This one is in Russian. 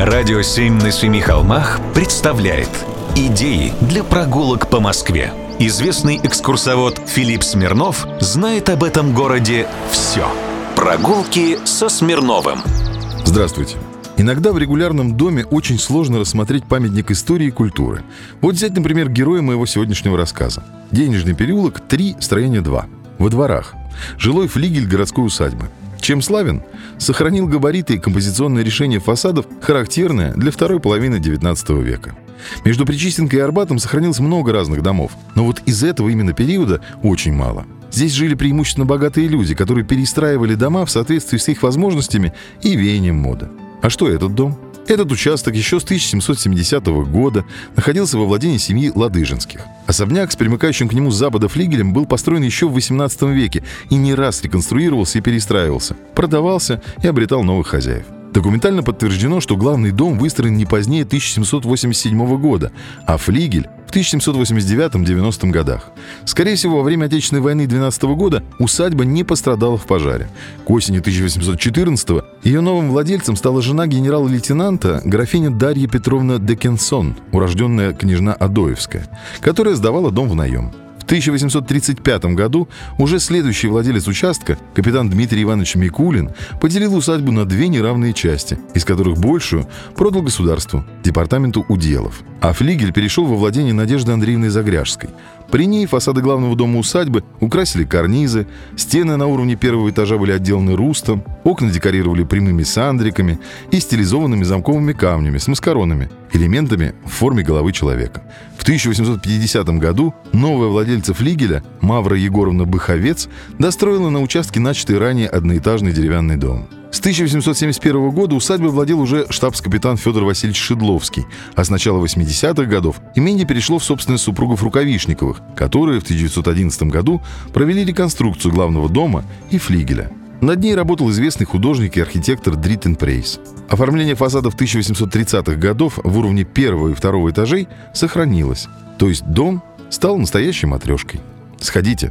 Радио «Семь на семи холмах» представляет Идеи для прогулок по Москве. Известный экскурсовод Филипп Смирнов знает об этом городе все. Прогулки со Смирновым. Здравствуйте. Иногда в регулярном доме очень сложно рассмотреть памятник истории и культуры. Вот взять, например, героя моего сегодняшнего рассказа. Денежный переулок 3, строение 2. Во дворах. Жилой флигель городской усадьбы. Чем славен? Сохранил габариты и композиционное решение фасадов, характерное для второй половины XIX века. Между Причистенкой и Арбатом сохранилось много разных домов, но вот из этого именно периода очень мало. Здесь жили преимущественно богатые люди, которые перестраивали дома в соответствии с их возможностями и веянием моды. А что этот дом? Этот участок еще с 1770 года находился во владении семьи Ладыжинских. Особняк с примыкающим к нему с запада флигелем был построен еще в 18 веке и не раз реконструировался и перестраивался, продавался и обретал новых хозяев. Документально подтверждено, что главный дом выстроен не позднее 1787 года, а флигель в 1789-90 годах. Скорее всего, во время Отечественной войны 12 года усадьба не пострадала в пожаре. К осени 1814 ее новым владельцем стала жена генерала-лейтенанта графиня Дарья Петровна Декенсон, урожденная княжна Адоевская, которая сдавала дом в наем. 1835 году уже следующий владелец участка, капитан Дмитрий Иванович Микулин, поделил усадьбу на две неравные части, из которых большую продал государству, департаменту уделов. А флигель перешел во владение Надежды Андреевны Загряжской. При ней фасады главного дома усадьбы украсили карнизы, стены на уровне первого этажа были отделаны рустом, окна декорировали прямыми сандриками и стилизованными замковыми камнями с маскаронами, элементами в форме головы человека. В 1850 году новая владельца флигеля, Мавра Егоровна Быховец, достроила на участке начатый ранее одноэтажный деревянный дом. С 1871 года усадьбой владел уже штабс-капитан Федор Васильевич Шедловский, а с начала 80-х годов имение перешло в собственность супругов Рукавишниковых, которые в 1911 году провели реконструкцию главного дома и флигеля. Над ней работал известный художник и архитектор Дриттен Прейс. Оформление фасадов 1830-х годов в уровне первого и второго этажей сохранилось. То есть дом стал настоящей матрешкой. Сходите,